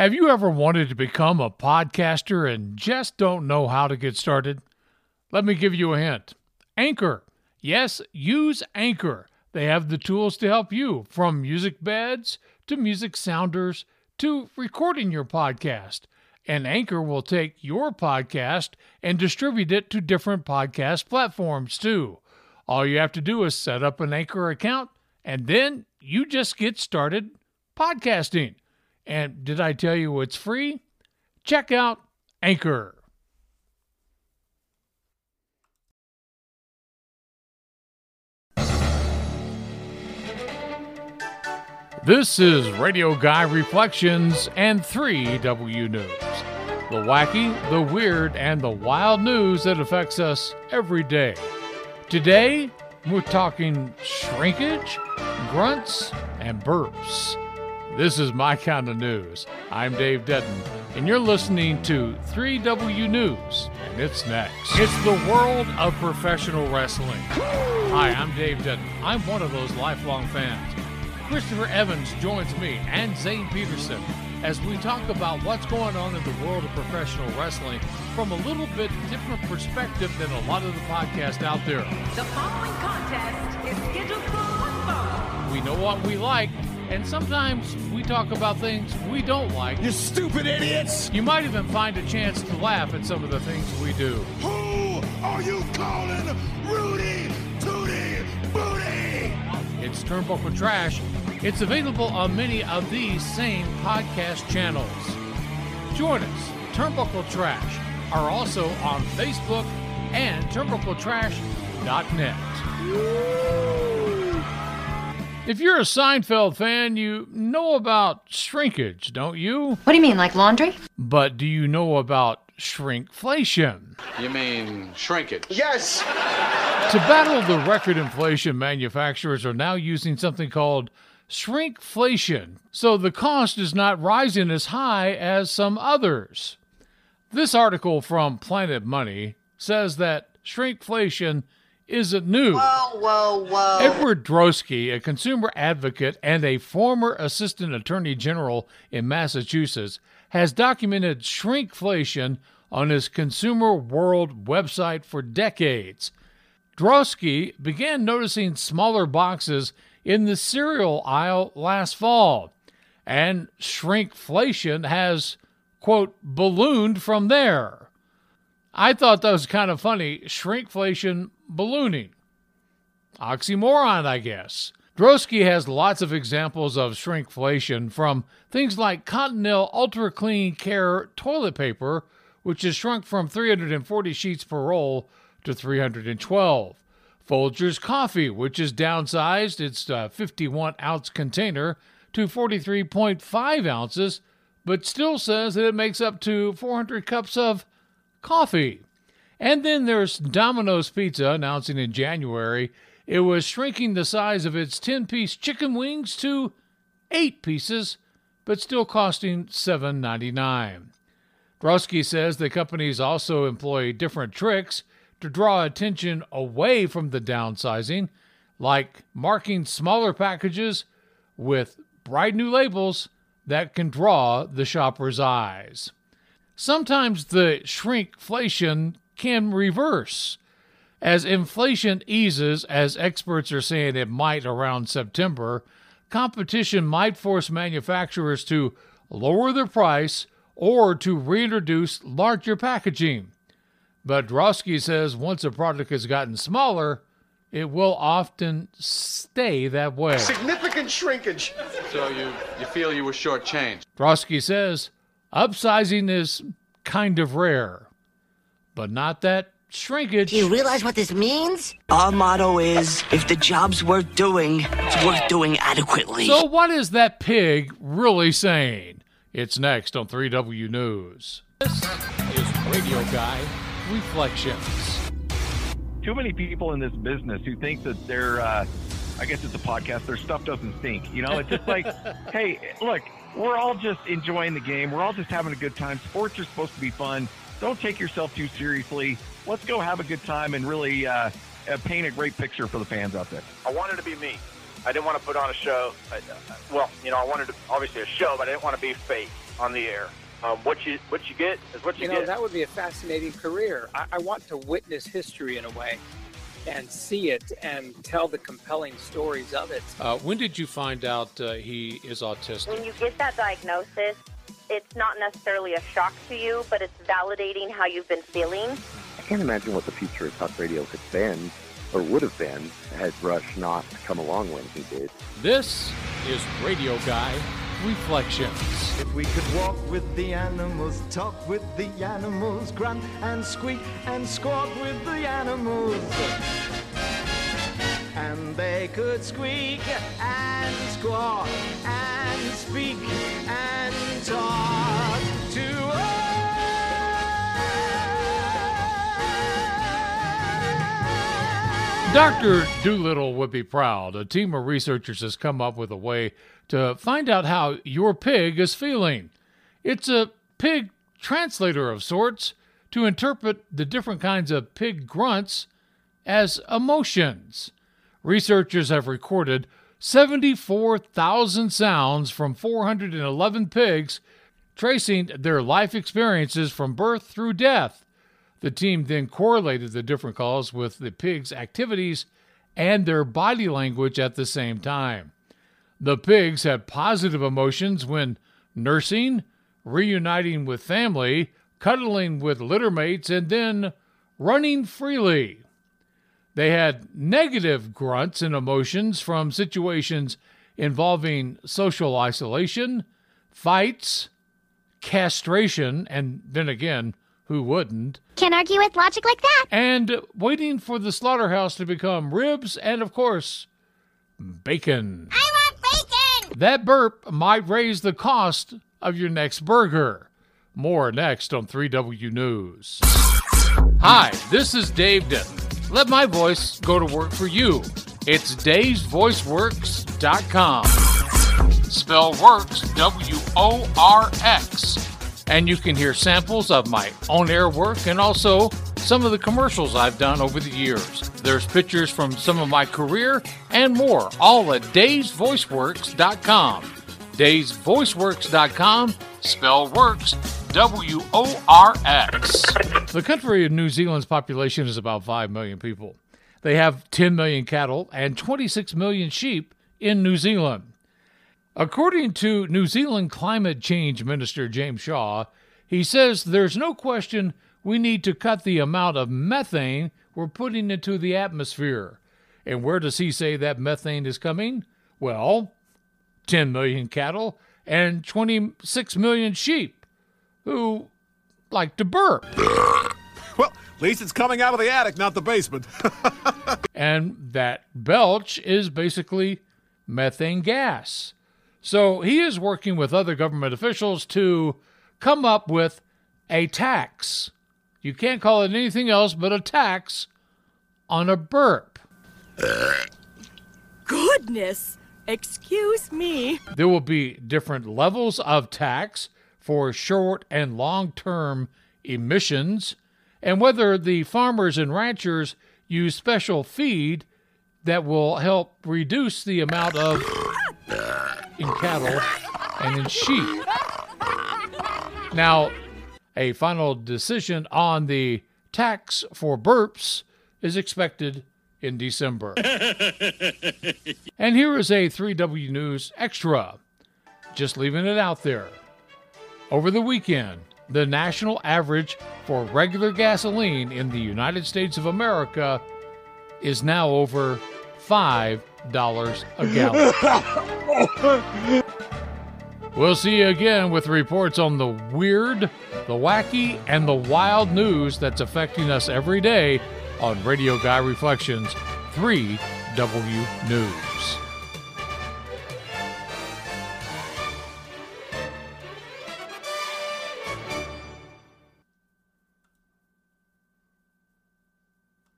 Have you ever wanted to become a podcaster and just don't know how to get started? Let me give you a hint Anchor. Yes, use Anchor. They have the tools to help you from music beds to music sounders to recording your podcast. And Anchor will take your podcast and distribute it to different podcast platforms too. All you have to do is set up an Anchor account and then you just get started podcasting. And did I tell you it's free? Check out Anchor. This is Radio Guy Reflections and 3W News. The wacky, the weird, and the wild news that affects us every day. Today, we're talking shrinkage, grunts, and burps. This is my kind of news. I'm Dave Denton, and you're listening to 3W News, and it's next. It's the world of professional wrestling. Hi, I'm Dave Denton. I'm one of those lifelong fans. Christopher Evans joins me and Zane Peterson as we talk about what's going on in the world of professional wrestling from a little bit different perspective than a lot of the podcasts out there. The following contest is scheduled for one fall. We know what we like, and sometimes we talk about things we don't like. You stupid idiots! You might even find a chance to laugh at some of the things we do. Who are you calling Rudy Tooty Booty? It's Turnbuckle Trash. It's available on many of these same podcast channels. Join us. Turnbuckle Trash are also on Facebook and turnbuckletrash.net. If you're a Seinfeld fan, you know about shrinkage, don't you? What do you mean, like laundry? But do you know about shrinkflation? You mean shrinkage? Yes! To battle the record inflation, manufacturers are now using something called shrinkflation, so the cost is not rising as high as some others. This article from Planet Money says that shrinkflation isn't new. Whoa, whoa, whoa. Edward Drosky, a consumer advocate and a former assistant attorney general in Massachusetts, has documented shrinkflation on his Consumer World website for decades. Drosky began noticing smaller boxes in the cereal aisle last fall, and shrinkflation has, quote, ballooned from there. I thought that was kind of funny. Shrinkflation ballooning. Oxymoron, I guess. Drosky has lots of examples of shrinkflation from things like Cottonelle Ultra Clean Care toilet paper, which has shrunk from 340 sheets per roll to 312. Folgers coffee, which is downsized its uh, 51 ounce container to 43.5 ounces, but still says that it makes up to 400 cups of coffee. And then there's Domino's Pizza announcing in January it was shrinking the size of its 10 piece chicken wings to 8 pieces, but still costing $7.99. Drosky says the companies also employ different tricks to draw attention away from the downsizing, like marking smaller packages with bright new labels that can draw the shopper's eyes. Sometimes the shrinkflation can reverse. As inflation eases, as experts are saying it might around September, competition might force manufacturers to lower their price or to reintroduce larger packaging. But Drosky says once a product has gotten smaller, it will often stay that way. Significant shrinkage. So you, you feel you were shortchanged? Drosky says upsizing is kind of rare, but not that shrinkage. Do you realize what this means? Our motto is if the job's worth doing, it's worth doing adequately. So, what is that pig really saying? It's next on 3W News. This is Radio Guy Reflections. too many people in this business who think that they're uh, i guess it's a podcast their stuff doesn't stink you know it's just like hey look we're all just enjoying the game we're all just having a good time sports are supposed to be fun don't take yourself too seriously let's go have a good time and really uh, uh, paint a great picture for the fans out there I wanted to be me. I didn't want to put on a show. I, I- well, you know, I wanted to, obviously a show, but I didn't want to be fake. on the air. Um, what you what you get is what you, You know, get. that would be a fascinating career. I, I want to witness history in a way and see it and tell the compelling stories of it. Uh, when did you find out uh, he is autistic? When you get that diagnosis, it's not necessarily a shock to you, but it's validating how you've been feeling. I can't imagine what the future of talk radio could been or would have been had Rush not come along when he did. This is Radio Guy Reflections. If we could walk with the animals, talk with the animals, grunt and squeak and squawk with the animals. And they could squeak and squawk and Dr. Dolittle would be proud. A team of researchers has come up with a way to find out how your pig is feeling. It's a pig translator of sorts to interpret the different kinds of pig grunts as emotions. Researchers have recorded 74,000 sounds from 411 pigs, tracing their life experiences from birth through death. The team then correlated the different calls with the pigs' activities and their body language at the same time. The pigs had positive emotions when nursing, reuniting with family, cuddling with littermates, and then running freely. They had negative grunts and emotions from situations involving social isolation, fights, castration, and then again, who wouldn't? Can't argue with logic like that. And waiting for the slaughterhouse to become ribs and, of course, bacon. I want bacon! That burp might raise the cost of your next burger. More next on 3W News. Hi, this is Dave Denton. Let my voice go to work for you. It's Dave'sVoiceWorks.com. Spell works W O R X. And you can hear samples of my on air work and also some of the commercials I've done over the years. There's pictures from some of my career and more, all at davesvoiceworks.com. Davesvoiceworks.com, spell works W O R X. The country of New Zealand's population is about 5 million people. They have 10 million cattle and 26 million sheep in New Zealand. According to New Zealand Climate Change Minister James Shaw, he says there's no question we need to cut the amount of methane we're putting into the atmosphere. And where does he say that methane is coming? Well, 10 million cattle and 26 million sheep who like to burp. Well, at least it's coming out of the attic, not the basement. and that belch is basically methane gas. So he is working with other government officials to come up with a tax. You can't call it anything else but a tax on a burp. Goodness! Excuse me. There will be different levels of tax for short and long term emissions, and whether the farmers and ranchers use special feed that will help reduce the amount of in cattle and in sheep. Now, a final decision on the tax for burps is expected in December. and here is a 3W News Extra. Just leaving it out there. Over the weekend, the national average for regular gasoline in the United States of America is now over $5 a gallon. We'll see you again with reports on the weird, the wacky, and the wild news that's affecting us every day on Radio Guy Reflections 3W News.